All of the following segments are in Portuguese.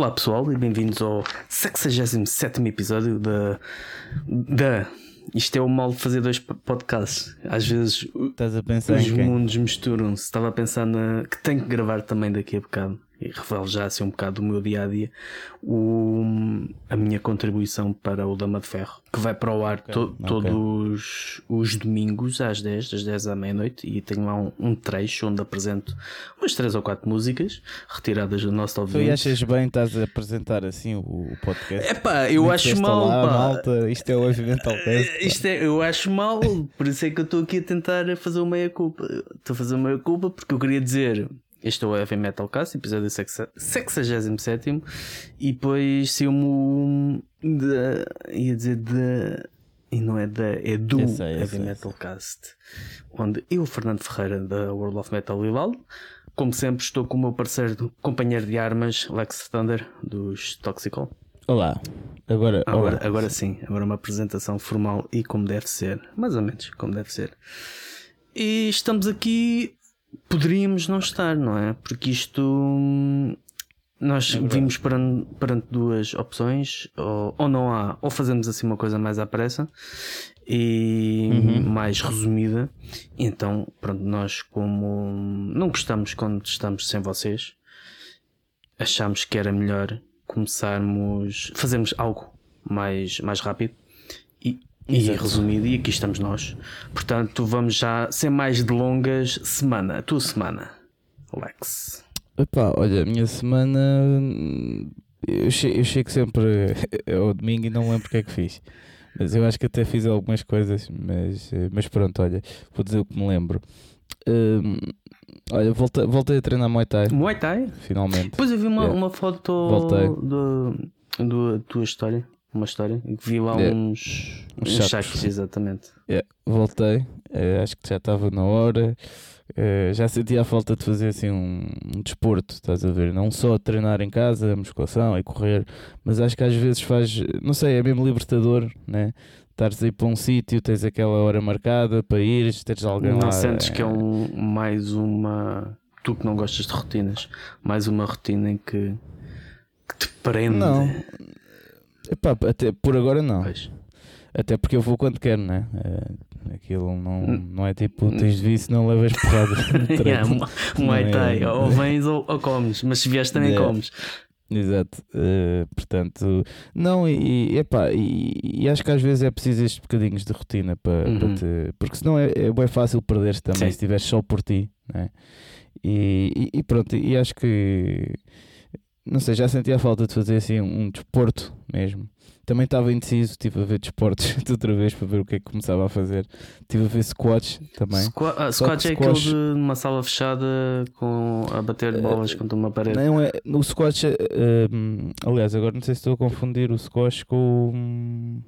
Olá pessoal e bem-vindos ao 67 episódio da. da. Isto é o mal de fazer dois podcasts. Às vezes Estás a pensar os mundos misturam-se. Estava a pensar na. que tenho que gravar também daqui a bocado. E revelo já assim um bocado o meu dia a dia. O, a minha contribuição para o Dama de Ferro, que vai para o ar to- ok. todos os domingos às 10, das 10 à meia-noite. E tenho lá um, um trecho onde apresento umas 3 ou 4 músicas retiradas do nosso top Tu 20. achas bem estás a apresentar assim o, o podcast? Epá, eu Nem acho mal, olá, pá. malta, isto é o Heavy Metal Cast. pá. Isto é, eu acho mal, por isso é que eu estou aqui a tentar fazer uma meia-culpa. Estou a fazer uma meia-culpa porque eu queria dizer. Este é o Heavy Metal Cast, episódio 67 e depois saiu-me o. Da, ia dizer da. E não é da. É do Heavy Metal Cast, onde eu, Fernando Ferreira, da World of Metal Vivaldo, como sempre, estou com o meu parceiro, companheiro de armas, Lex Thunder, dos Toxical. Olá, agora, Agora, olá. agora sim, agora uma apresentação formal e como deve ser, mais ou menos como deve ser. E estamos aqui, poderíamos não estar, não é? Porque isto hum, nós vimos perante, perante duas opções, ou, ou não há, ou fazemos assim uma coisa mais à pressa e mais resumida. Então, pronto, nós como não gostamos quando estamos sem vocês, achámos que era melhor começarmos, fazermos algo mais, mais rápido e, e Exato. resumido, e aqui estamos nós. Portanto, vamos já, sem mais delongas, semana, a tua semana, Alex. Epá, olha, a minha semana eu, che eu chego sempre ao domingo e não lembro o que é que fiz. Mas eu acho que até fiz algumas coisas, mas, mas pronto, olha, vou dizer o que me lembro. Hum, olha, voltei, voltei a treinar Muay Thai, Muay Thai? finalmente. Depois eu vi uma, Yeah. uma foto Voltei. do, da tua história, uma história, em que vi lá Yeah. uns, Uns uns saques, exatamente. Yeah, voltei, eh, acho que já estava na hora. eh, já sentia a falta de fazer assim um, um desporto, estás a ver? Não só treinar em casa, musculação e correr, mas acho que às vezes faz, não sei, é mesmo libertador, né? Estares aí para um sítio, tens aquela hora marcada para ires, teres alguém Não lá. sentes que é eh, um, mais uma. Tu que não gostas de rotinas, mais uma rotina em que, que te prende. Não, Epá, até por agora não. Pois. Até porque eu vou quando quero, né? Eh, aquilo não, Hum. não é tipo, tens de vir se não levas porrada. Yeah, Muay é- Thai, ou vens ou, ou comes, mas se vieres também Yeah. comes. Exato, eh, portanto, não, e, e, epá, e, e acho que às vezes é preciso estes bocadinhos de rotina para, Uhum. para te, porque senão é, é bem fácil perder-te também Sim. se estiveres só por ti, né? e, e, e pronto, e acho que não sei, já senti a falta de fazer assim um, desporto mesmo. Também estava indeciso, estive a ver desportos de outra vez para ver o que é que começava a fazer. Estive a ver squats também. Squa ah, Só squat que é aquele squash- de uma sala fechada com, a bater bolas contra uma parede. Não é, o squash, eh, hum, aliás, agora não sei se estou a confundir o squash com,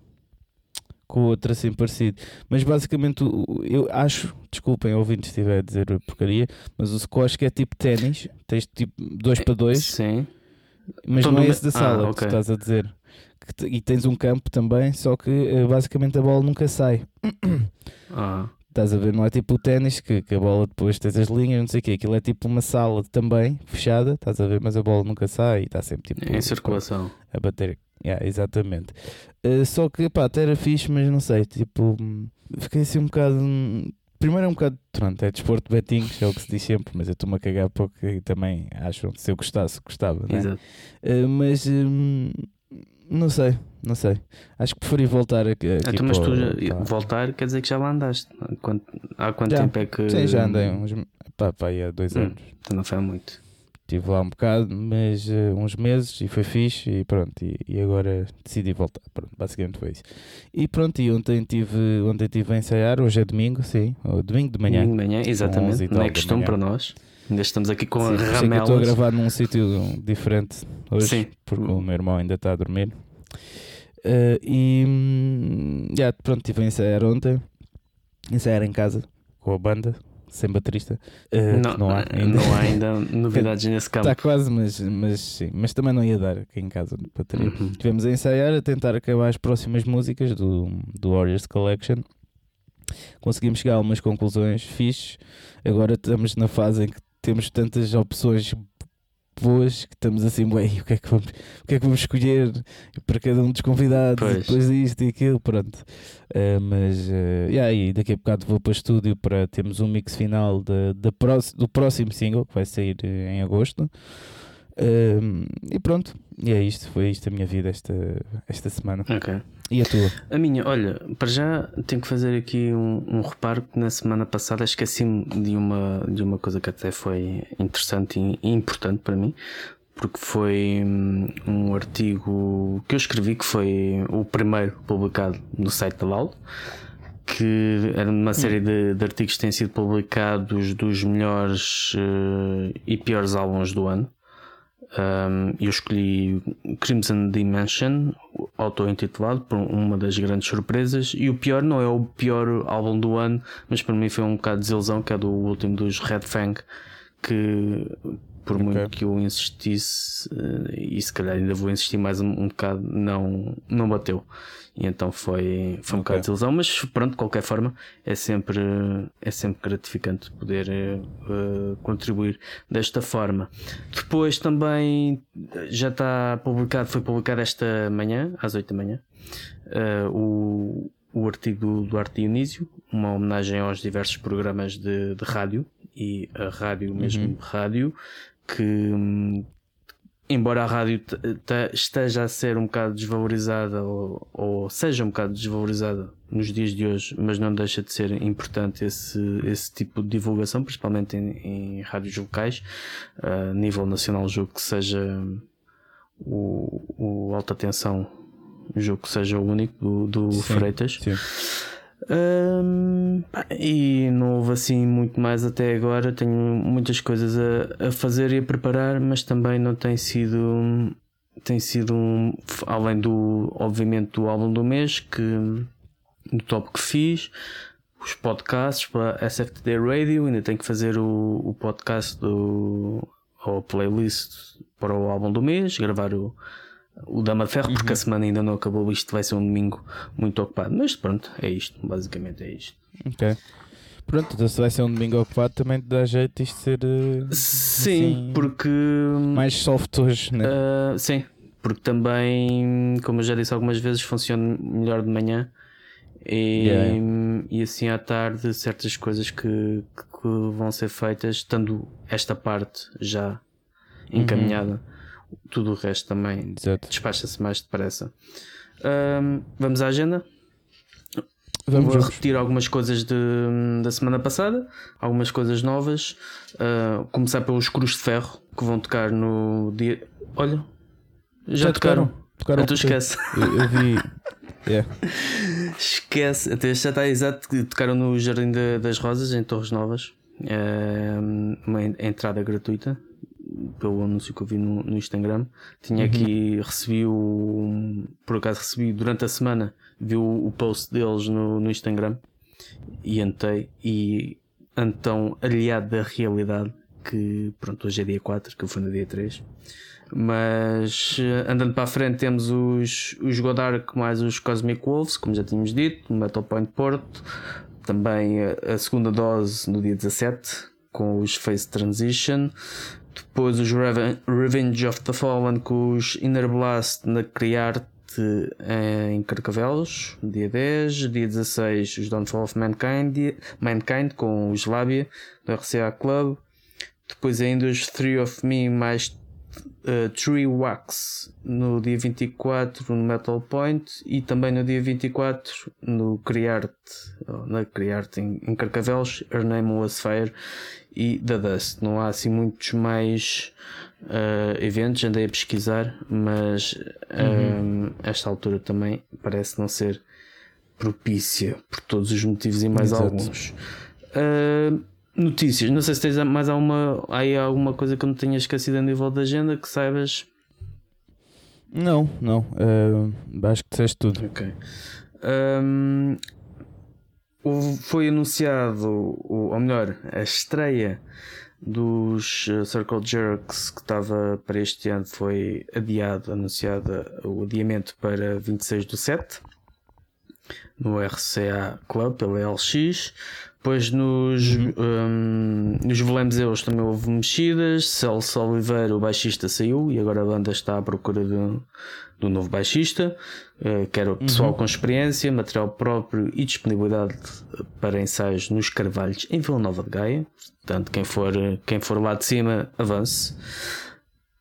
com outro assim parecido, mas basicamente eu acho, desculpem ouvintes se estiver a dizer porcaria, mas o squash que é tipo ténis, tens tipo 2 para 2, Sim. Mas Então não é esse da Ah, sala que ok. tu estás a dizer. Que te- e tens um campo também, só que eh, basicamente a bola nunca sai. Ah, Estás a ver, não é tipo o ténis que, que a bola depois tens as linhas, não sei o quê. Aquilo é tipo uma sala também, fechada, estás a ver, mas a bola nunca sai e está sempre tipo em circulação. a bater. Yeah, exatamente. Uh, só que pá, até era fixe, mas não sei, tipo, hum, fiquei assim um bocado. Primeiro é um bocado, pronto, é desporto de betinhos, é o que se diz sempre, mas eu estou-me a cagar porque também acham que se eu gostasse, gostava, né? Exato. Uh, mas hum, não sei, não sei. Acho que preferi voltar aqui. aqui Então, mas para tu o- já- pá. voltar quer dizer que já lá andaste. Há quanto, há quanto Já. tempo é que. Sim, já andei uns, pá, pá, há dois Hum. anos. Então não foi muito. Estive lá um bocado, mas eh, uns meses e foi fixe e pronto, e, e agora decidi voltar. Pronto, basicamente foi isso. E pronto, e ontem tive, ontem tive a ensaiar, hoje é domingo, sim, ou domingo de manhã. De manhã, exatamente. 11 Não é costume manhã. para nós. Ainda estamos aqui com Sim, a eu estou a ramelas. gravar num sítio diferente hoje, Sim. porque o meu irmão ainda está a dormir. Eh, e hum, já, pronto, estive a ensaiar ontem, ensaiar em casa com a banda, sem baterista. Eh, Não, não há ainda. não há ainda novidades nesse campo. Está quase, mas, mas sim. Mas também não ia dar aqui em casa de bateria. Uhum. Estivemos a ensaiar, a tentar acabar as próximas músicas do, do Warriors Collection. Conseguimos chegar a algumas conclusões fixes. Agora estamos na fase em que temos tantas opções depois que estamos assim, bem, o que é que vamos, o que é que vamos escolher para cada um dos convidados, Pois. depois disto e aquilo, pronto. Uh, mas, uh, yeah, e daqui a bocado vou para o estúdio para termos um mix final da próximo, do próximo single que vai sair uh, em agosto. E pronto, e é isto, foi isto a minha vida esta, esta semana. E a tua? A minha, olha, para já tenho que fazer aqui um, um reparo que na semana passada esqueci-me de uma, de uma coisa que até foi interessante e, importante para mim, porque foi hum, um artigo que eu escrevi que foi o primeiro publicado no site da Laudo que era uma série de, de artigos que têm sido publicados dos melhores eh, e piores álbuns do ano. Um, eu escolhi Crimson Dimension, auto-intitulado, por uma das grandes surpresas. E o pior não é o pior álbum do ano, mas para mim foi um bocado de desilusão, que é do último dos Red Fang, que por Ok. muito que eu insistisse, eh, e se calhar ainda vou insistir mais um, um bocado, não, não bateu. E então foi, foi um Ok. bocado de desilusão, mas pronto, de qualquer forma, é sempre, é sempre gratificante poder eh, contribuir desta forma. Depois também já está publicado, foi publicado esta manhã, às 8 da manhã, eh, o, o artigo do Duarte Dionísio, uma homenagem aos diversos programas de, de rádio e a rádio, mesmo rádio, que embora a rádio te- te- esteja a ser um bocado desvalorizada ou, ou seja um bocado desvalorizada nos dias de hoje, mas não deixa de ser importante esse, esse tipo de divulgação, principalmente em, em rádios locais, a nível nacional, julgo que seja o, o alta tensão, julgo que seja o único do, do Sim, Freitas. Sim. Pá, e não houve assim muito mais até agora. Tenho muitas coisas a, a fazer e a preparar, mas também não tem sido. Tem sido um, além do, obviamente, do álbum do mês, que do top que fiz, os podcasts para a SFTD Radio, ainda tenho que fazer o, o podcast do ou playlist para o álbum do mês, gravar o, o Dama de Ferro, porque a semana ainda não acabou. Isto vai ser um domingo muito ocupado, mas pronto, é isto, basicamente é isto. Ok. Pronto, então se vai ser um domingo ocupado, também te dá jeito isto ser eh, Sim, Assim, porque mais soft hoje, né? Ah, sim, porque também, como eu já disse algumas vezes, funciona melhor de manhã e, Yeah. e assim à tarde certas coisas que, que vão ser feitas, estando esta parte já encaminhada, tudo o resto também despacha-se mais depressa. Ahm, vamos à agenda? Vamos, Vou vamos. repetir algumas coisas de, da semana passada, algumas coisas novas. Ah, começar pelos Cruz de Ferro que vão tocar no dia. Olha, já, tocaram. Tocaram Ah, tu um esquece. Eu, eu vi. Yeah. Esquece. Até já está exato. que Tocaram no Jardim da- das Rosas, em Torres Novas. É uma en- entrada gratuita. Pelo anúncio que eu vi no, no Instagram. Tinha aqui, recebi o. Por acaso recebi durante a semana, vi o, o post deles no, no Instagram e entrei. E então, aliado da realidade, que pronto, hoje é dia 4, que eu fui no dia 3. Mas eh, andando para a frente temos os, os Godark mais os Cosmic Wolves, como já tínhamos dito, Metal Point Porto. Também a, a segunda dose no dia 17, com os Face Transition. Depois os Reven- Revenge of the Fallen com os Inner Blast na Criarte eh, em Carcavelos, dia 10. Dia 16 os Downfall of Mankind, Mankind com os Labia do RCA Club. Depois ainda os Three of Me mais uh, Tree Wax no dia 24 no Metal Point e também no dia 24 no Criarte, na Criarte em, em Carcavelos, Her Name Was Fire e The Dust. Não há assim muitos mais uh, eventos, andei a pesquisar, mas um, esta altura também parece não ser propícia por todos os motivos e mais Exato. alguns. Uh, notícias, não sei se tens mais alguma, aí alguma coisa que eu não tenha esquecido a nível da agenda que saibas. Não, não. eh, acho que disseste tudo. Ok. Um, houve- foi anunciado, o- ou melhor, a estreia dos uh, Circle Jerks que estava para este ano foi adiado, anunciado o adiamento para 26 do 7 no RCA Club pela LX. Depois nos, um, nos Volemzeus também houve mexidas. Celso Oliveira, o baixista, saiu e agora a banda está à procura de, de um novo baixista. Uh, quero pessoal com experiência, material próprio e disponibilidade para ensaios nos Carvalhos em Vila Nova de Gaia. Portanto, quem for, quem for lá de cima, avance.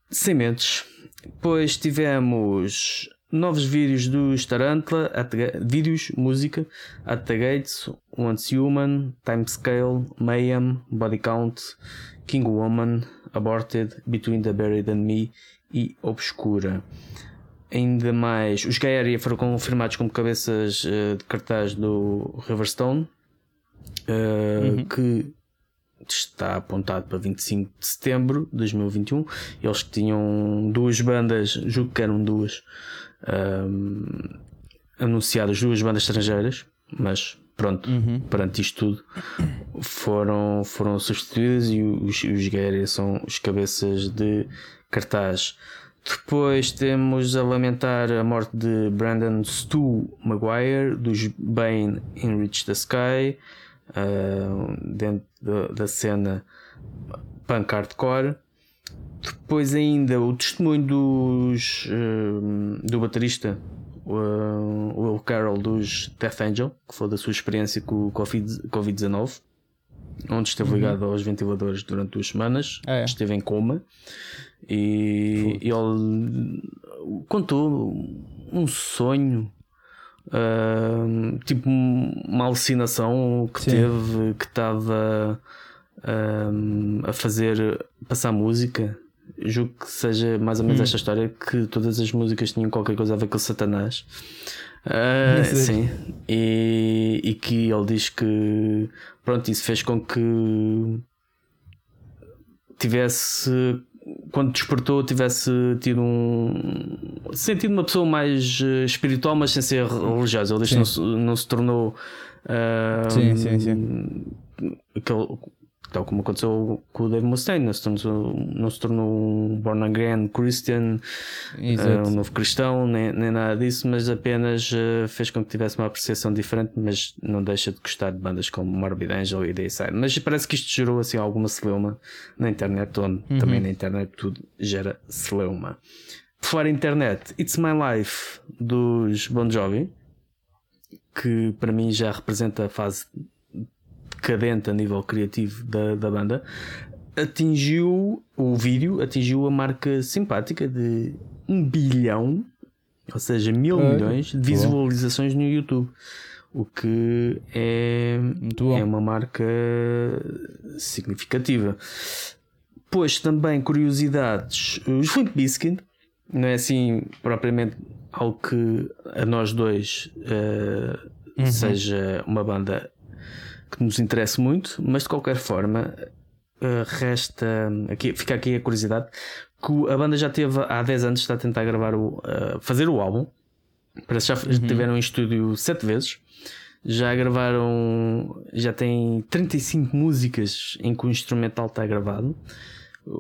Sementes. Depois tivemos novos vídeos dos Tarantula, vídeos, música, At the Gates, Once Human, Timescale, Mayhem, Body Count, King Woman, Aborted, Between the Buried and Me e Obscura. Ainda mais, os Gaia foram confirmados como cabeças uh, de cartaz do Riverstone, uh, uhum. que está apontado para 25 de setembro de 2021. Eles tinham duas bandas, julgo que eram duas, um, anunciadas, duas bandas estrangeiras, mas pronto, uhum. perante isto tudo, foram, foram substituídas e os, os Guerra são os cabeças de cartaz. Depois temos a lamentar a morte de Brandon Stu Maguire, dos Bane in Reach the Sky, uh, dentro da, da cena punk hardcore. Depois ainda o testemunho dos, uh, do baterista uh, Will Carroll dos Death Angel, que foi da sua experiência com o Covid-19, onde esteve uhum. ligado aos ventiladores durante duas semanas, ah, é. esteve em coma e, e ele contou um sonho Uh, tipo uma alucinação que Sim. teve que estava uh, a fazer passar música. Julgo que seja mais ou menos hum. esta história que todas as músicas tinham qualquer coisa a ver com o Satanás. Uh, sim, e, e que ele diz que pronto, isso fez com que tivesse quando despertou tivesse tido um sentido uma pessoa mais eh, espiritual mas sem ser religiosa ele não, não se tornou uh, sim, sim, sim. Aquele, tal como aconteceu com o Dave Mustaine, não se tornou, não se tornou um born again Christian, uh, um novo cristão, nem, nem nada disso, mas apenas uh, fez com que tivesse uma apreciação diferente, mas não deixa de gostar de bandas como Morbid Angel e Dayside. Mas parece que isto gerou assim alguma celeuma na internet, onde uhum. também na internet tudo gera celeuma. Por falar internet, It's My Life dos Bon Jovi, que para mim já representa a fase decadente a nível criativo da, da banda, atingiu o vídeo, atingiu a marca simpática de um bilhão, ou seja, mil é, milhões de visualizações no YouTube. O que é, é uma marca significativa. Pois também curiosidades, os Limp Bizkit não é assim propriamente algo que a nós dois uh, uhum. seja uma banda que nos interessa muito, mas de qualquer forma uh, resta aqui, fica aqui a curiosidade que a banda já teve há 10 anos está a tentar gravar o uh, fazer o álbum. Parece que já uhum. tiveram em estúdio 7 vezes. Já gravaram, já tem 35 músicas em que o instrumental está gravado.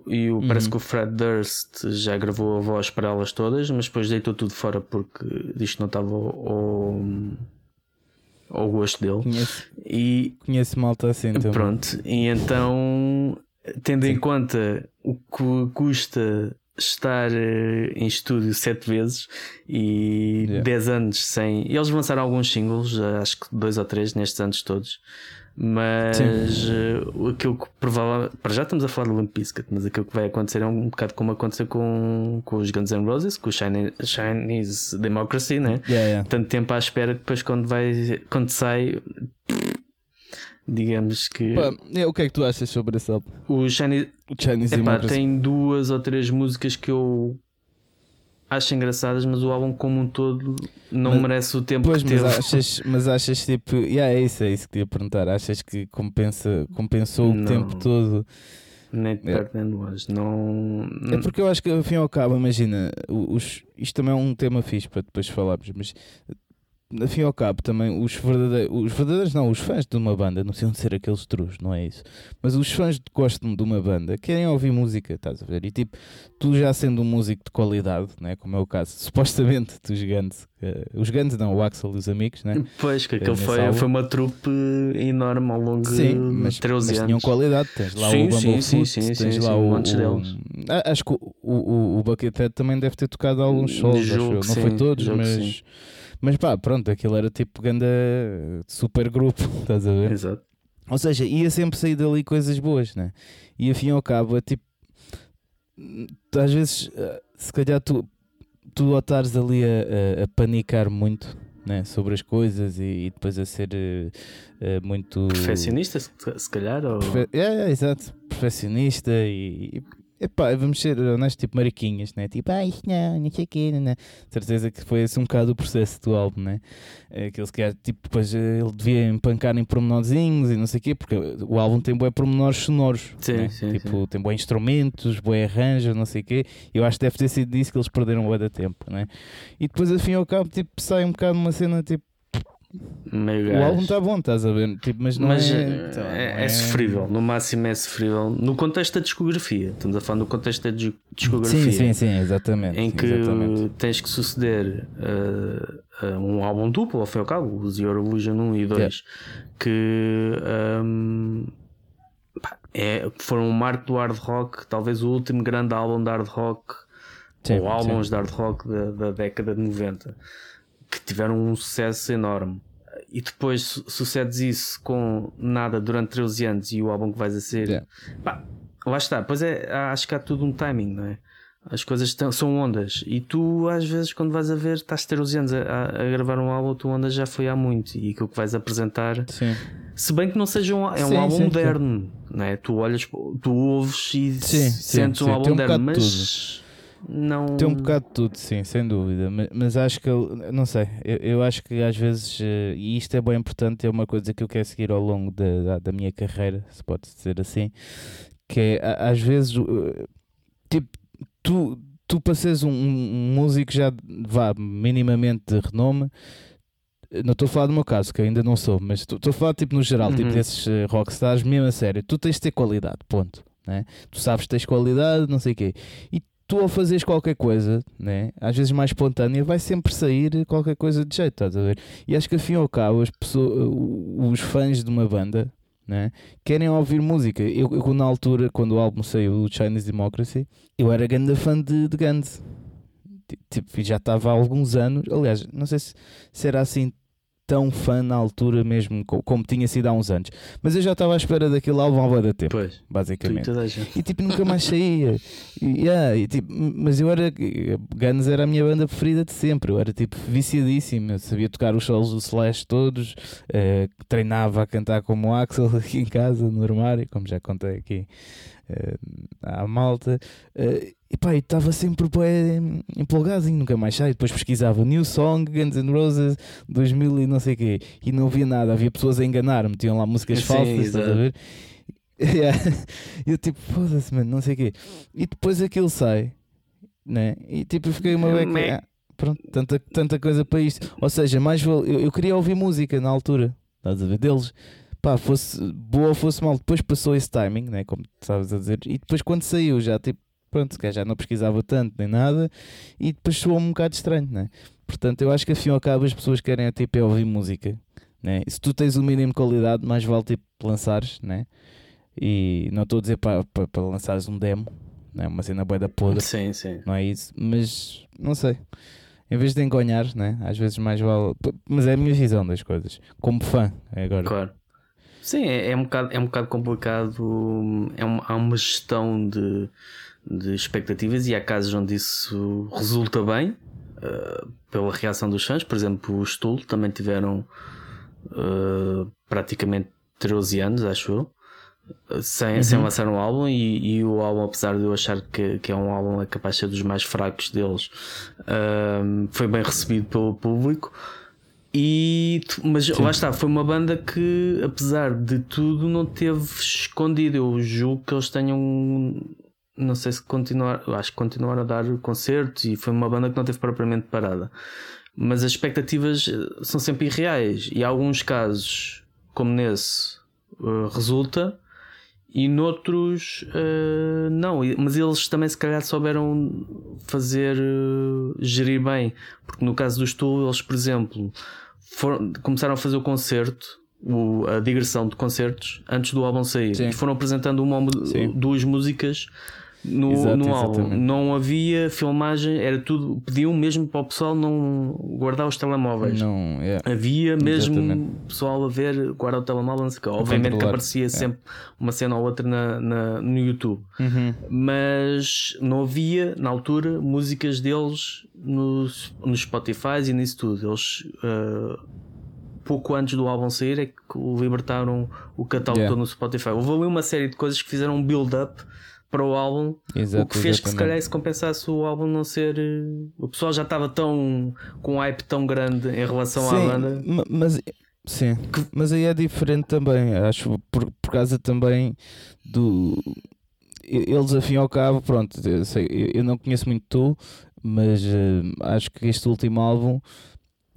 E o, uhum. parece que o Fred Durst já gravou a voz para elas todas, mas depois deitou tudo fora porque diz que não estava ao, ao gosto dele. Conheço, e, conheço malta assim também. Pronto, e então, tendo Sim. em conta o que custa estar eh, em estúdio sete vezes e yeah. dez anos sem. Eles lançaram alguns singles, acho que dois ou três nestes anos todos. Mas uh, aquilo que provavelmente. Para já estamos a falar do Limp Bizkit, mas aquilo que vai acontecer é um bocado como aconteceu com, com os Guns N' Roses, com o Chinese, Chinese Democracy, né? Yeah, yeah. Tanto tempo à espera que depois quando, vai, quando sai. Digamos que. Pá, o que é que tu achas sobre esse álbum? O Chinese, o Chinese Epá, Democracy. tem duas ou três músicas que eu acho engraçadas, mas o álbum como um todo não mas, merece o tempo pois, que teve. Mas achas, mas achas tipo, yeah, é isso, é isso que ia perguntar. Achas que compensa, compensou não, o tempo todo? Nem de perto nem de longe. Não, não, É porque eu acho que ao fim e ao cabo, imagina, os, isto também é um tema fixe para depois falarmos, mas afim ao cabo, também os verdadeiros, os verdadeiros, não, os fãs de uma banda, não precisam de ser aqueles trus, não é isso. Mas os fãs que gostam de uma banda querem ouvir música, estás a ver? E tipo, tu já sendo um músico de qualidade, né, como é o caso, supostamente dos Guns, uh, os Guns não, o Axel e os amigos, né? Pois, que aquele foi, foi uma trupe enorme ao longo sim, mas, de 13 mas anos. tinham qualidade, tens lá sim, o Bumble sim, Foot, sim, tens sim, lá sim, o, o- deles. Acho que o, o, o Buckethead também deve ter tocado alguns solos, eu. que não sim, foi todos, mas sim. Mas pá, pronto, aquilo era tipo ganda super grupo, estás a ver? Exato. Ou seja, ia sempre sair dali coisas boas, né? E afim ao cabo, é tipo, às vezes, eh, se calhar tu, tu ao estares ali a, a- a panicar muito né? sobre as coisas e, e depois a ser eh, muito Perfeccionista, se calhar. Ou... Perfe- É, é, exato, perfeccionista e, e epá, vamos ser honestos, tipo mariquinhas, né? Tipo, ah, isto não, não sei o quê, não, não. certeza que foi esse um bocado o processo do álbum, né? É que ele se calhar, tipo, depois eh, ele devia empancar em pormenorzinhos e não sei o quê, porque o álbum tem bué pormenores sonoros, Sim, né? sim, tipo, tem bué instrumentos, bué arranjos, não sei o quê. Eu acho que deve ter sido disso que eles perderam bué da tempo, né? E depois, afim ao cabo, tipo, sai um bocado uma cena, tipo, Meio o gajo. álbum está bom, estás a ver? Tipo, mas não Mas é, eh, lá, é, é sofrível, no máximo é sofrível. No contexto da discografia, estamos a falar no contexto da dis- discografia. Sim, sim, sim, exatamente. Em que exatamente. tens que suceder uh, uh, um álbum duplo, ao fim e ao cabo, os Your Illusion 1 e 2, que um, pá, é, foram um marco do hard rock, talvez o último grande álbum de hard rock, Sim, ou álbuns sim. de hard rock da, da década de 90, que tiveram um sucesso enorme. E depois su- sucedes isso com nada durante 13 anos e o álbum que vais a ser Yeah. Pá, lá está, pois é, acho que há tudo um timing, não é? As coisas estão- são ondas e tu, às vezes, quando vais a ver, estás a ter os anos a, a- gravar um álbum, a tua onda já foi há muito e aquilo que vais apresentar, Sim. se bem que não seja um, é um Sim, álbum sim, moderno, não é? Tu olhas, tu ouves e Sim, sentes sim, um sim, álbum um moderno, mas não. Tem um bocado de tudo, sim, sem dúvida. Mas, mas acho que, não sei, eu, eu acho que às vezes, eh, e isto é bem importante, é uma coisa que eu quero seguir ao longo da, da, da minha carreira, se pode dizer assim, que é, às vezes, tipo, tu, tu para seres um, um músico já, vá, minimamente de renome, não estou a falar do meu caso, que eu ainda não sou, mas estou a falar tipo no geral, tipo Uhum. desses eh, rockstars, mesmo a sério, tu tens de ter qualidade, ponto. Né? Tu sabes que tens qualidade, não sei o quê. E tu ao fazeres qualquer coisa, né? às vezes mais espontânea, vai sempre sair qualquer coisa de jeito, estás a ver? E acho que afim ao cabo, as pessoas, os fãs de uma banda né? querem ouvir música. Eu, eu, na altura, quando o álbum saiu, o Chinese Democracy, eu era grande fã de, de Guns. Ti- Tipo, já estava há alguns anos. Aliás, não sei se, se era assim tão fã na altura mesmo, co- como tinha sido há uns anos. Mas eu já estava à espera daquele álbum há bué da tempo, Pois, basicamente. E tipo, nunca mais saía. E, yeah, e, tipo, mas eu era. Guns era a minha banda preferida de sempre. Eu era tipo viciadíssimo. Eu sabia tocar os solos do Slash todos. eh, treinava a cantar como o Axel aqui em casa, no armário, como já contei aqui eh, à malta. Eh, e pá, estava sempre bem empolgado e nunca mais saía. Depois pesquisava New Song, Guns N' Roses 2000 e não sei o quê. E não havia nada. Havia pessoas a enganar. Metiam lá músicas Sim, falsas, estás a ver? Yeah. Eu tipo, foda-se, mano, não sei o quê. E depois aquilo sai, né? E tipo, fiquei uma É, beca. ah, pronto, tanta, tanta coisa para isto. Ou seja, mais eu, eu queria ouvir música na altura, estás a ver? Deles, pá, fosse boa ou fosse mal. Depois passou esse timing, né? Como estavas a dizer. E depois quando saiu, já tipo, pronto, se calhar já não pesquisava tanto nem nada. E depois soou um bocado estranho, né? Portanto, eu acho que afim ao cabo as pessoas querem tipo, é ouvir música. Né? E se tu tens o mínimo de qualidade, mais vale tipo lançares, né? E não estou a dizer para pa, pa lançares um demo, né? uma cena boa da podre, Sim, sim. não é isso, mas não sei. Em vez de engonhar, né? às vezes mais vale. Mas é a minha visão das coisas, como fã, é agora. Claro. Sim, é, é um, bocado, é um bocado complicado. É uma, há uma gestão de, de expectativas e há casos onde isso resulta bem eh, pela reação dos fãs. Por exemplo, o Stool também tiveram eh, praticamente 13 anos, acho eu. Sem, sem Uhum. lançar um álbum e, e o álbum, apesar de eu achar que, que é um álbum é capaz de ser dos mais fracos deles, eh, foi bem recebido pelo público. E, mas Sim. lá está, foi uma banda que, apesar de tudo, não teve escondido. Eu julgo que eles tenham não sei se continuar, acho que continuaram a dar concertos e foi uma banda que não teve propriamente parada. Mas as expectativas eh, são sempre irreais e há alguns casos, como nesse, uh, resulta e noutros uh, não. Mas eles também se calhar souberam fazer uh, gerir bem, porque no caso dos Tool, eles, por exemplo, foram, começaram a fazer o concerto o, a digressão de concertos antes do álbum sair Sim. e foram apresentando uma, duas músicas no, Exato, no álbum. Não havia filmagem, era tudo. Pediam mesmo para o pessoal não guardar os telemóveis. Não, yeah. Havia mesmo Exatamente. pessoal a ver, guardar o telemóvel, não sei o Obviamente que aparecia yeah. sempre uma cena ou outra na, na no YouTube, uhum. mas não havia na altura músicas deles nos, nos Spotify e nisso tudo. Eles. Uh, pouco antes do álbum sair é que libertaram o catálogo yeah. todo no Spotify. Houve ali uma série de coisas que fizeram um build-up para o álbum, Exato, o que fez exatamente. que se calhar se compensasse o álbum não ser. Eh, o pessoal já estava tão com um hype tão grande em relação sim, à banda. Mas sim, que... mas aí é diferente também, acho, por, por causa também do. Eles, afim ao cabo, pronto, eu, sei, eu não conheço muito tu, mas uh, acho que este último álbum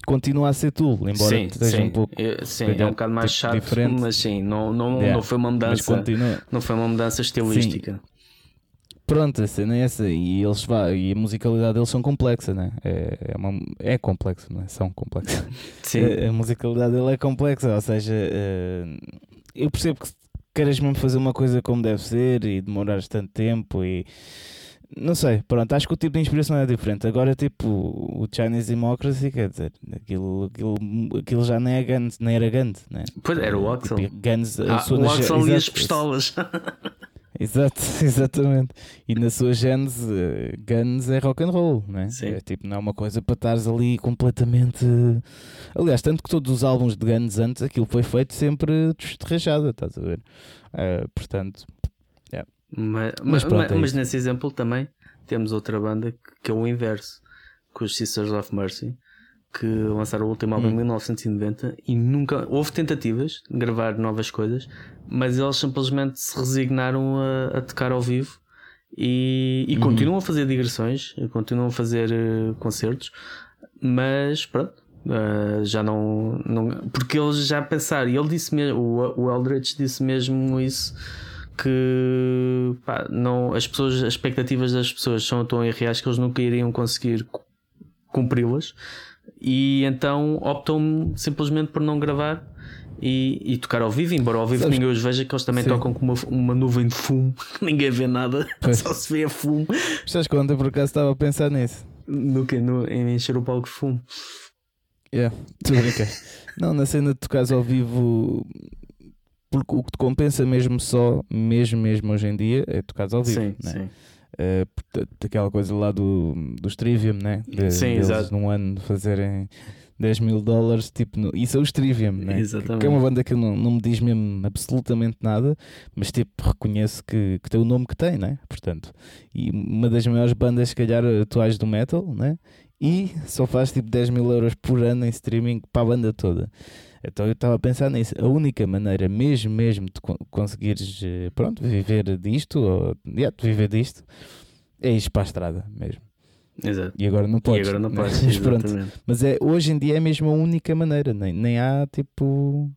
continua a ser tu, embora sim, esteja sim. um pouco sim, é um bocado mais tipo chato, diferente. mas sim, não, não, yeah. não foi uma mudança, não foi uma mudança estilística. Sim. Pronto, a cena é essa. E, eles, vá, e a musicalidade deles são complexa, né? É, é, uma, é complexa, não é? São complexas. Sim. A, a, musicalidade dele é complexa, ou seja, uh, eu percebo que queres mesmo fazer uma coisa como deve ser e demorares tanto tempo e. Não sei, pronto, acho que o tipo de inspiração é diferente. Agora, tipo, o Chinese Democracy, quer dizer, aquilo, aquilo, aquilo já nem, é Guns, nem era Guns, né? Pois era o Axel. Tipo, Guns, ah, o Axel e as pistolas. Exato, exatamente. E na sua gênese, Guns é rock and roll, não é? Sim. É tipo, não é uma coisa para estares ali completamente. Aliás, tanto que todos os álbuns de Guns antes, aquilo foi feito sempre rachada, estás a ver? Uh, portanto, yeah. mas, mas, pronto, mas, é mas nesse exemplo também temos outra banda que é o inverso, com os Sisters of Mercy que lançaram o último álbum hum. em 1990 e nunca houve tentativas de gravar novas coisas, mas eles simplesmente se resignaram a, a tocar ao vivo e, e uhum. continuam a fazer digressões, continuam a fazer uh, concertos, mas pronto, uh, já não, não. Porque eles já pensaram, e ele disse mesmo, o, o Eldritch disse mesmo isso. Que pá, não, as pessoas, as expectativas das pessoas são tão irreais que eles nunca iriam conseguir cumpri-las e então optam simplesmente por não gravar e, e, tocar ao vivo, embora ao vivo Sabes? ninguém os veja, que eles também Sim. tocam com uma, uma nuvem de fumo, ninguém vê nada, pois. só se vê a fumo. Estás conta por acaso estava a pensar nisso? No que? No, em encher o palco de fumo. Yeah, tu não, na cena de tocares ao vivo, porque o que te compensa mesmo só, mesmo mesmo hoje em dia, é tocares ao vivo. Sim, né? sim. Uh, aquela coisa lá do, dos Trivium, né? De, Sim, exato. num ano fazerem 10 mil dólares, tipo, no, isso é os Trivium, né? Exatamente. Que é uma banda que não, não me diz mesmo absolutamente nada, mas tipo, reconheço que, que tem o nome que tem, né? Portanto, e uma das maiores bandas, se calhar, atuais do metal, né? E só faz tipo 10 mil euros por ano em streaming para a banda toda. Então eu estava a pensar nisso. A única maneira, mesmo, mesmo, de conseguires, eh, pronto, viver disto, ou yeah, de viver disto, é ir para a estrada mesmo. Exato. E agora não podes. E agora não podes. Mas, pronto. Mas é, hoje em dia é mesmo a única maneira. Nem, nem há tipo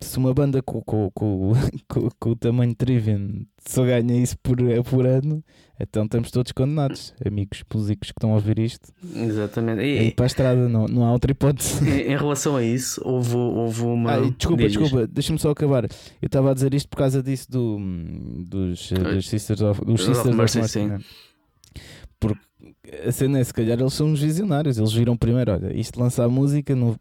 se uma banda com, com, com, com, o tamanho de Trivian só ganha isso por, por ano, então estamos todos condenados, amigos músicos que estão a ouvir isto. Exatamente. E, e para a estrada, não, não há outra hipótese. Em, relação a isso, houve, houve uma. Ah, desculpa, Diz. desculpa, deixa-me só acabar. Eu estava a dizer isto por causa disso do, dos, dos Sisters of, dos Sisters of Mercy. Mercy né? Porque a cena é, se calhar eles são os visionários, eles viram primeiro, olha, isto lançar música não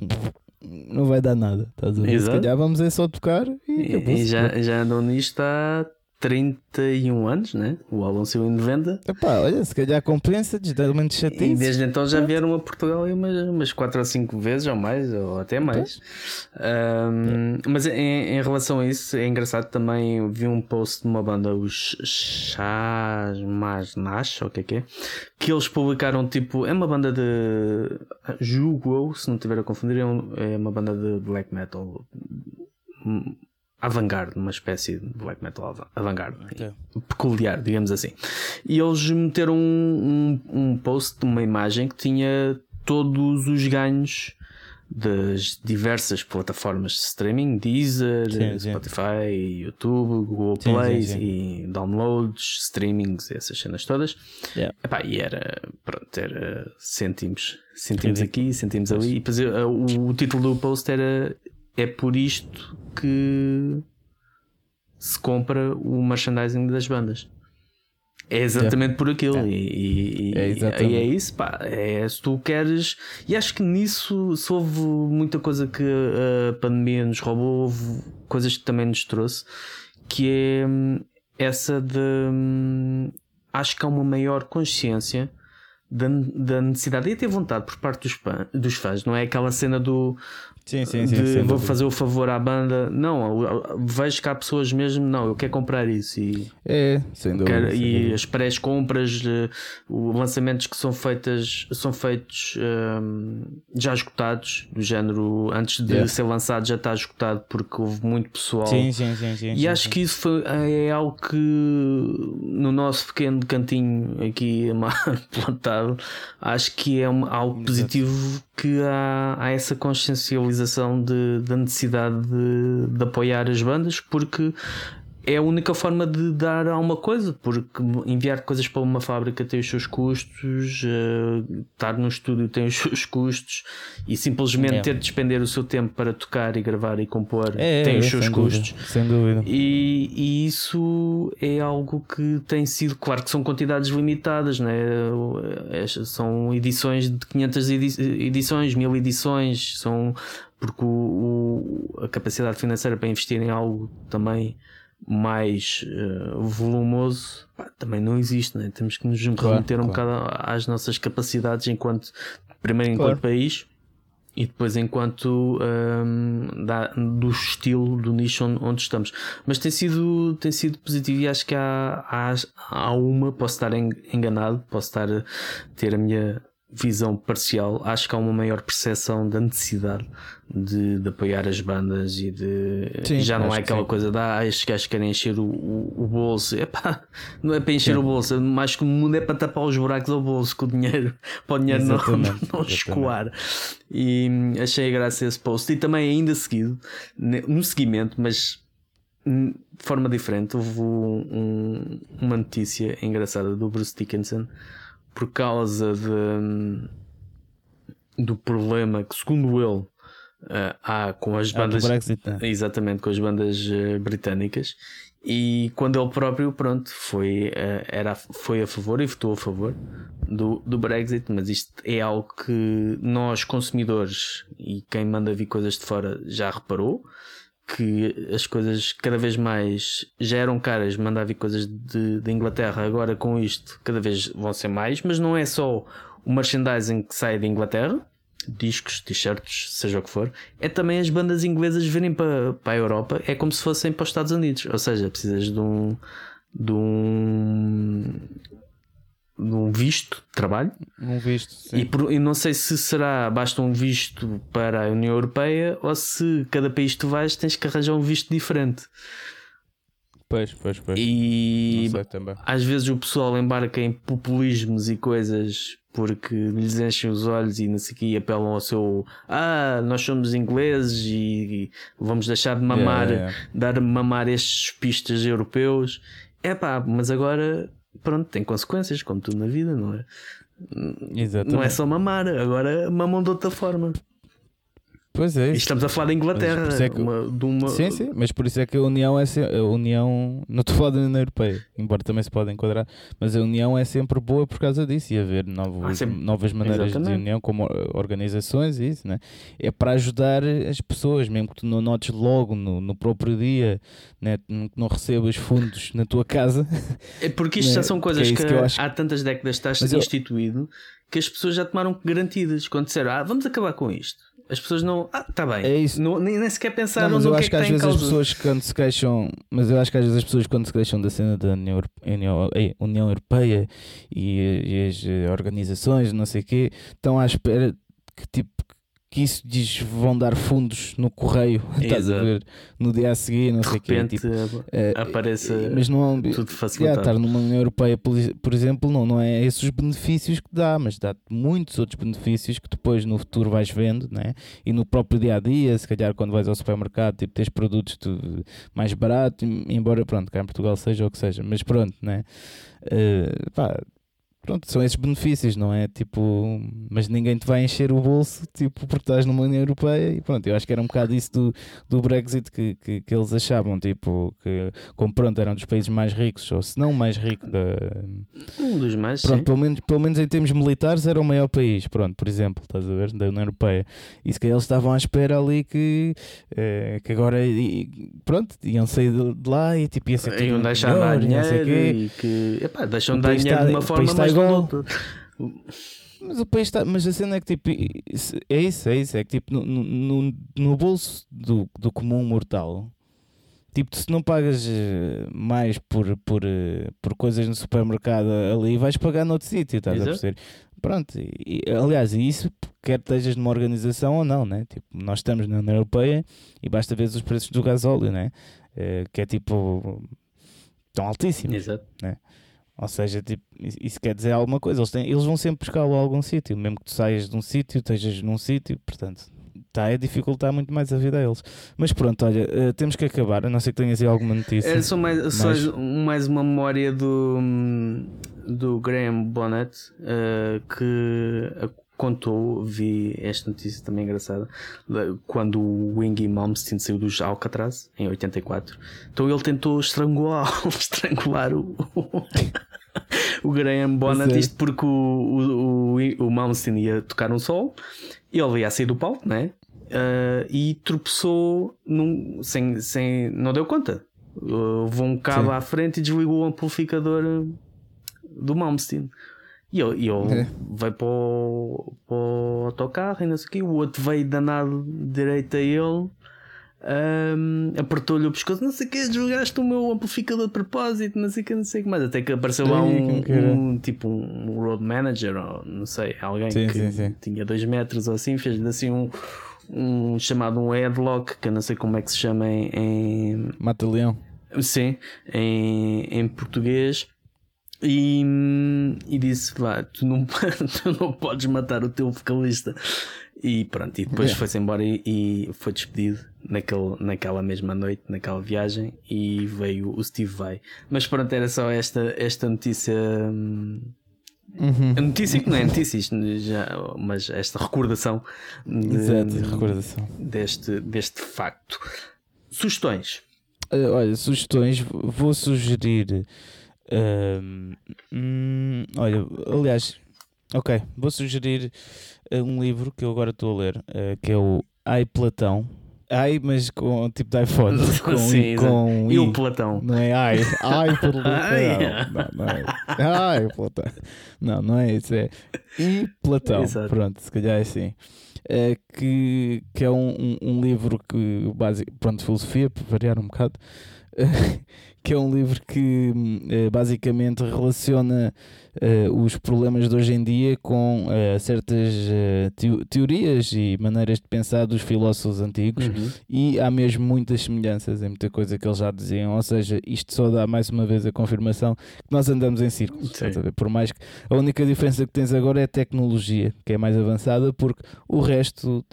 não vai dar nada. Estás a ver? Se calhar vamos é só tocar e, e, e já, já andam nisto há 31 anos, né? O álbum saiu em 90. Epá, olha, se calhar compensa, desdamente chatice. E desde então já vieram a Portugal umas, umas 4 ou 5 vezes, ou mais, ou até mais. Um. Mas em, em, relação a isso, é engraçado também. Vi um post de uma banda, os Chás Mas Nash, ou o que é que é? Que eles publicaram tipo. É uma banda de. Julgo, se não estiver a confundir, é, um, é uma banda de black metal avant-garde, uma espécie de black metal avant-garde, Ok. peculiar, digamos assim. E eles meteram um, um, um post uma imagem que tinha todos os ganhos das diversas plataformas de streaming, Deezer, Sim, sim. Spotify, YouTube, Google Sim, Play e downloads, streamings, essas cenas todas. Yeah. Epá, e era, pronto, era cêntimos, cêntimos aqui, cêntimos ali. E depois, o, o título do post era É por isto que se compra o merchandising das bandas. É exatamente por aquilo. É. E, e, É e- exatamente. e é isso, pá. É se tu queres. E acho que nisso, se houve muita coisa que a pandemia nos roubou, houve coisas que também nos trouxe, que é hum, essa de. hum, Acho que há uma maior consciência da, da necessidade e até vontade por parte dos fãs, não é aquela cena do Sim, sim, sim. de sem vou fazer o favor à banda. Não, eu- eu vejo que há pessoas mesmo, não, eu quero comprar isso e, É, sem dúvida. quero- sem e dúvida. as pré-compras, eh, os lançamentos que são feitas são feitos ehm, já esgotados, do género antes de Yeah. ser lançado já está esgotado porque houve muito pessoal. Sim, sim, sim, sim. E sim, acho sim. que isso foi, é algo que no nosso pequeno cantinho aqui plantado, acho que é um- algo positivo que há, há essa consciencialização de, da necessidade de, de apoiar as bandas, porque é a única forma de dar alguma coisa, porque enviar coisas para uma fábrica tem os seus custos, eh, estar no estúdio tem os seus custos, e simplesmente É. ter de despender o seu tempo para tocar e gravar e compor É, tem é, os seus sem dúvida, custos. Sem dúvida. E, e isso é algo que tem sido, claro que são quantidades limitadas, né? São edições de 500 edi- edições, 1000 edições, são porque o, o- a capacidade financeira para investir em algo também mais eh, volumoso pá, também não existe, né? temos que nos Claro, remeter um claro. bocado às nossas capacidades enquanto primeiro enquanto Claro. país e depois enquanto hum, da- do estilo do nicho onde, estamos. Mas tem sido, tem sido positivo e acho que há, há, há uma, posso estar en- enganado, posso estar a ter a minha visão parcial, acho que há uma maior percepção da necessidade de, de apoiar as bandas e de Sim, já não é que aquela sim. coisa de ah, estes gajos querem encher o, o, o bolso. Epá, não é para encher Sim. o bolso, é mais que o mundo é para tapar os buracos ao bolso com o dinheiro, para o dinheiro não, Exatamente, não exatamente. escoar. E hum, achei a graça esse post. E também, ainda seguido, no seguimento, mas hum, de forma diferente, houve um- uma notícia engraçada do Bruce Dickinson por causa de, do problema que, segundo ele, ah, há com as Ah, bandas. Brexit, né? Exatamente, com as bandas eh, britânicas. E quando ele próprio, pronto, foi, eh, era, foi a favor e votou a favor do, do Brexit, mas isto é algo que nós, consumidores e quem manda vir coisas de fora, já reparou. Que as coisas cada vez mais já eram caras, mandar vir coisas de, de Inglaterra, agora com isto cada vez vão ser mais, mas não é só o merchandising que sai de Inglaterra, discos, t-shirts, seja o que for, é também as bandas inglesas virem para, para a Europa, é como se fossem para os Estados Unidos. Ou seja, precisas de um de um de um visto de trabalho Um visto, sim. e, por- e não sei se será basta um visto para a União Europeia ou se cada país que tu vais tens que arranjar um visto diferente. Pois, pois, pois. E às vezes o pessoal embarca em populismos e coisas porque lhes enchem os olhos e não sei o que apelam ao seu ah, nós somos ingleses e vamos deixar de mamar, Yeah, yeah. dar mamar estes pistas europeus. É pá, mas agora pronto, tem consequências, como tudo na vida, não é? Exatamente. Não é só mamar, agora mamam de outra forma. Pois é isso. estamos a falar da Inglaterra, é que- uma- de uma. Sim, sim, mas por isso é que a União é sempre, a União, não estou falando da União Europeia, embora também se pode enquadrar, mas a União é sempre boa por causa disso e haver novos, Ah, novas maneiras Exatamente. de união, como eh, organizações e isso, né? é para ajudar as pessoas, mesmo que tu não notes logo no, no próprio dia, né? não recebas fundos na tua casa. É porque isto Né? já são coisas Que é que, que acho. há tantas décadas está Mas eu- instituído que as pessoas já tomaram garantidas. Quando disseram, ah, vamos acabar com isto. As pessoas não, ah, está bem. É isso. Não, nem, nem sequer pensaram Não, mas eu que acho é que, que às vezes as pessoas quando se queixam, mas eu acho que às vezes as pessoas quando se queixam da cena da União, União, União Europeia e, e as eh, organizações, não sei o quê, estão à espera que tipo que isso diz vão dar fundos no correio, estás a ver, no dia a seguir, não de sei o repente quê. Tipo, eh, aparece mas não tudo já, facilitado. estar numa União Europeia, por, exemplo, não, não é esses os benefícios que dá, mas dá-te muitos outros benefícios que depois no futuro vais vendo, né? e no próprio dia a dia, se calhar quando vais ao supermercado, tipo, tens produtos tudo mais barato, embora pronto, cá em Portugal seja o que seja, mas pronto, né? Uh, pá, Pronto, são esses benefícios, não é? Tipo, mas ninguém te vai encher o bolso, tipo, porque estás numa União Europeia e pronto, eu acho que era um bocado isso do, do Brexit que, que, que eles achavam, tipo, que como pronto, eram dos países mais ricos, ou se não o mais rico da. Um dos mais, Pronto, sim. pelo menos, pelo menos em termos militares era o maior país, pronto, por exemplo, estás a ver, da União Europeia. E se calhar eles estavam à espera ali que, eh, que agora, e, pronto, iam sair de, lá e tipo ia ser tudo Iam deixar de dar melhor e o dinheiro e que epá, deixam de dar dinheiro de uma forma, país está mas o país está. Mas a cena é que tipo. É isso, é isso. É que tipo, no, no, no bolso do, do comum mortal, tipo, se não pagas eh, mais por, por, eh, por coisas no supermercado ali, vais pagar noutro sítio, estás a Exato. perceber? Pronto, e, aliás, e isso quer estejas numa organização ou não, né? Tipo, nós estamos na União Europeia e basta ver os preços do gasóleo, né? Eh, que é tipo. estão altíssimos. Exato. Ou seja, tipo, isso quer dizer alguma coisa. Eles, têm, eles vão sempre buscá-lo a algum sítio, mesmo que tu saias de um sítio, estejas num sítio, portanto, está a dificultar muito mais a vida a eles. Mas pronto, olha, eh, temos que acabar, a não ser que tenhas aí alguma notícia. É só mais, só mais uma memória do, do Graham Bonnet eh, que contou, vi esta notícia também engraçada, quando o Wingy Malmsteen saiu dos Alcatraz em 84. Então ele tentou estrangular, estrangular o, o Graham Bonnet, é. isto porque o, o, o, o Malmsteen ia tocar um sol, ele ia sair do palco, né? Uh, e tropeçou num, sem, sem. não deu conta. Uh, um cabo Sim. à frente e desligou o amplificador do Malmsteen. E ele, e ele É. veio para o, para o autocarro e não sei o quê. O outro veio danado direito a ele, um, apertou-lhe o pescoço. Não sei o que, desligaste o meu amplificador de propósito. Não sei o que, não sei o que mais. Até que apareceu lá um, um tipo um road manager ou não sei, alguém Sim, que sim, sim. tinha dois metros ou assim, fez-lhe assim um, um chamado um headlock, que eu não sei como é que se chama em, em- Mata-leão. sim, em, em português. E, e disse: Vá, tu não, tu não podes matar o teu vocalista. E pronto, e depois Yeah. foi-se embora e, e foi despedido naquele, naquela mesma noite, naquela viagem. E veio o Steve Vai. Mas pronto, era só esta, esta notícia. hum, Uhum. a notícia que não é notícia, já, mas esta recordação de- Exato, recordação. deste, deste facto. Sugestões. Eh, olha, sugestões, vou sugerir. Hum, olha, aliás, ok, vou sugerir eh, um livro que eu agora estou a ler, eh, que é o Ai Platão. Ai, mas com tipo de iPhone. Com, Sim, com E o. Platão. Não é ai, ai Platão. Não, não é. Ai Platão. Não, não é isso. É I Platão. Exato. Pronto, se calhar é assim. É, que, que é um, um, um livro que, basic, pronto, filosofia, para variar um bocado, que é um livro que eh, basicamente relaciona eh, os problemas de hoje em dia com eh, certas teo- teorias e maneiras de pensar dos filósofos antigos. Uhum. E há mesmo muitas semelhanças em muita coisa que eles já diziam, ou seja, isto só dá mais uma vez a confirmação que nós andamos em círculos. Por mais que a única diferença que tens agora é a tecnologia, que é mais avançada, porque o resto,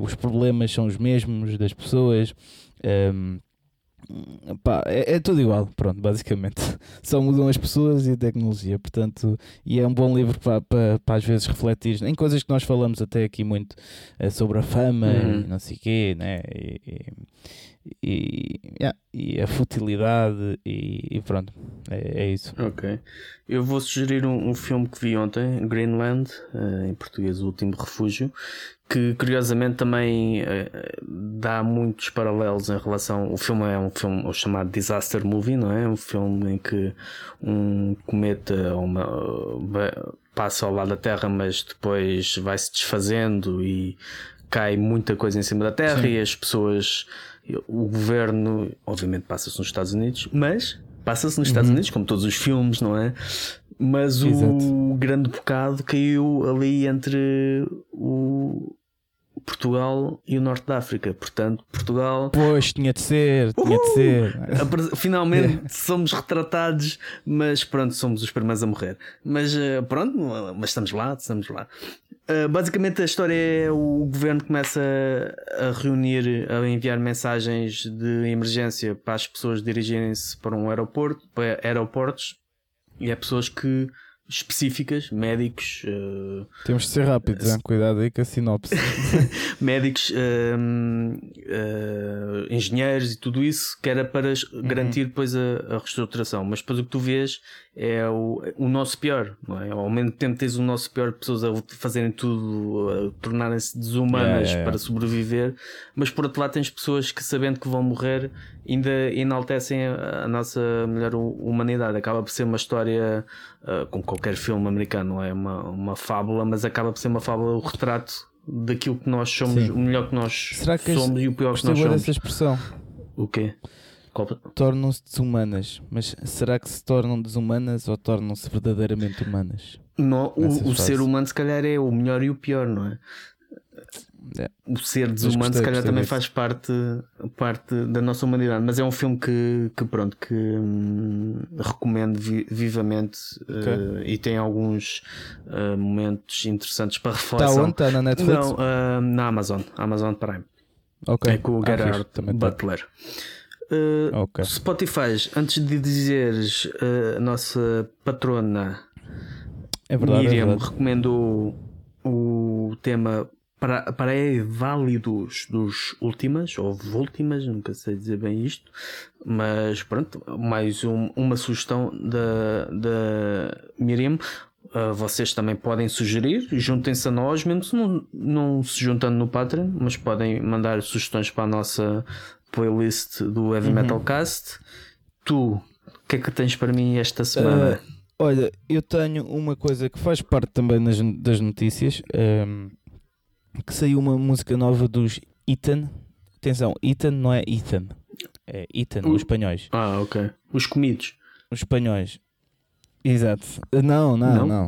os problemas são os mesmos das pessoas. ehm, pá, é, é tudo igual, pronto, basicamente. Só mudam as pessoas e a tecnologia, portanto, e é um bom livro para, para, para às vezes refletir em coisas que nós falamos até aqui muito eh, sobre a fama Uhum. e não sei o quê, né? E, e, e, yeah, e a futilidade e, e pronto, é, é isso. Ok. Eu vou sugerir um, um filme que vi ontem, Greenland, eh, em português O Último Refúgio, que curiosamente também eh, dá muitos paralelos em relação. O filme é um filme o chamado Disaster Movie, não é? Um filme em que um cometa uma, ba- passa ao lado da Terra, mas depois vai se desfazendo e cai muita coisa em cima da Terra Sim. e as pessoas. O governo, obviamente, passa-se nos Estados Unidos, mas passa-se nos Estados Uhum. Unidos, como todos os filmes, não é? Mas o Exato. grande bocado caiu ali entre o, Portugal e o Norte da África. Portanto, Portugal. Pois, tinha de ser, tinha de ser. Finalmente somos retratados, mas pronto, somos os primeiros a morrer. Mas eh, pronto, mas estamos lá, estamos lá. Uh, basicamente a história é o governo começa a reunir, a enviar mensagens de emergência para as pessoas dirigirem-se para um aeroporto, para aeroportos, e é pessoas que específicas, médicos. Uh, Temos de ser rápidos, uh, cuidado aí com a sinopse. médicos, uh, engenheiros e tudo isso, que era para uhum. garantir depois a, a, reestruturação. Mas depois o que tu vês é o, o nosso pior, não é? Ao mesmo tempo tens o nosso pior, pessoas a fazerem tudo, a tornarem-se desumanas yeah, yeah, para sobreviver, mas por outro lado tens pessoas que sabendo que vão morrer ainda enaltecem a, nossa melhor humanidade. Acaba por ser uma história, uh, como qualquer filme americano, não é uma, uma fábula, mas acaba por ser uma fábula, o retrato daquilo que nós somos, Sim. o melhor que nós Será que somos e o pior que nós somos. essa expressão? O quê? Tornam-se desumanas, mas será que se tornam desumanas ou tornam-se verdadeiramente humanas? Não, o, o ser humano, se calhar, é o melhor e o pior, não é? É. O ser desumano, gostei, se calhar, também faz parte, parte da nossa humanidade. Mas é um filme que, que pronto, que hum, recomendo vi, vivamente okay. uh, e tem alguns uh, momentos interessantes para reflexão. Está onde? Está na Netflix? Não, uh, na Amazon, Amazon Prime. Okay. É com o ah, Gerard Butler. Uh, okay. Spotify, antes de dizeres uh, a nossa patrona é verdade, Miriam é verdade. recomendou o tema para, para é válidos dos últimas ou últimas, nunca sei dizer bem isto, mas pronto, mais um, uma sugestão da, da Miriam. Uh, vocês também podem sugerir, juntem-se a nós, mesmo se não, não se juntando no Patreon, mas podem mandar sugestões para a nossa playlist do Heavy uhum. Metal Cast. Tu, o que é que tens para mim esta semana? Uh, olha, eu tenho uma coisa que faz parte também das, das notícias. Um, que saiu uma música nova dos Ethan. Atenção, Ethan não é Ethan. É Ethan, os espanhóis. Ah, ok. Os comidos. Os espanhóis. Exato. Não, não, não. não.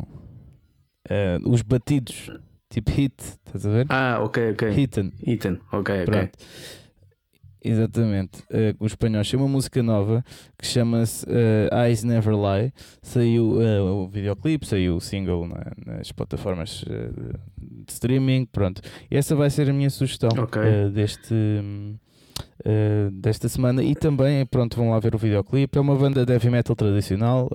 Uh, os batidos. Tipo hit, estás a ver? Ah, ok, ok. Ethan. Ethan, ok, Pronto. ok. Exatamente, uh, os espanhóis. Tem uma música nova que chama-se uh, Eyes Never Lie. Saiu uh, o videoclipe, saiu o single na, nas plataformas uh, de streaming. Pronto, e essa vai ser a minha sugestão okay. deste. desta semana e também, pronto, vão lá ver o videoclipe. É uma banda de heavy metal tradicional,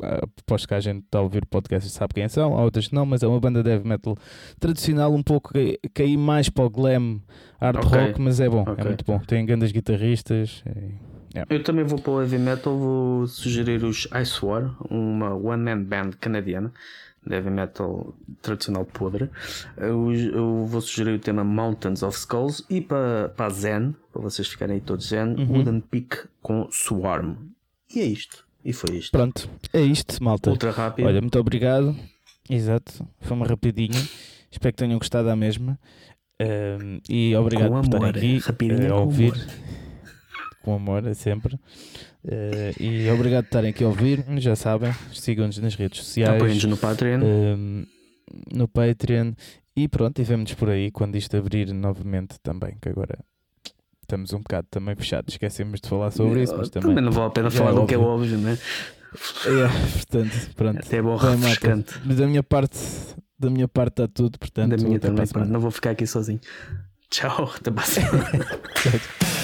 aposto que a gente está a ouvir o podcast e sabe quem são, há outras não, mas é uma banda de heavy metal tradicional, um pouco cair mais para o glam hard okay. rock, mas é bom, é okay. é muito bom. Tem grandes guitarristas. E... Yeah. Eu também vou para o heavy metal, vou sugerir os Ice War, uma one-man band canadiana de heavy metal tradicional podre. Eu, eu, vou sugerir o tema Mountains of Skulls e para, para a Zen, para vocês ficarem aí todos Zen, uhum. Wooden Peak com Swarm. E é isto. E foi isto. Pronto, é isto, malta. Ultra rápido. Olha, muito obrigado. Exato, foi uma rapidinha. Espero que tenham gostado à mesma. Um, e obrigado por estarem aqui rapidinho uh, a ouvir. Com amor, é sempre. Uh, e obrigado por estarem aqui a ouvir. Já sabem, sigam-nos nas redes sociais. Apoiem-nos no Patreon. Um, no Patreon. E pronto, e vemos por aí quando isto abrir novamente também, que agora estamos um bocado também fechados, esquecemos de falar sobre isso, mas também, também não vale a pena falar é do que é óbvio, não é? É, portanto, pronto. Até é bom refrescante. Da minha parte, da minha parte está tudo, portanto. Da minha também, pronto, não vou ficar aqui sozinho. Tchau, até mais.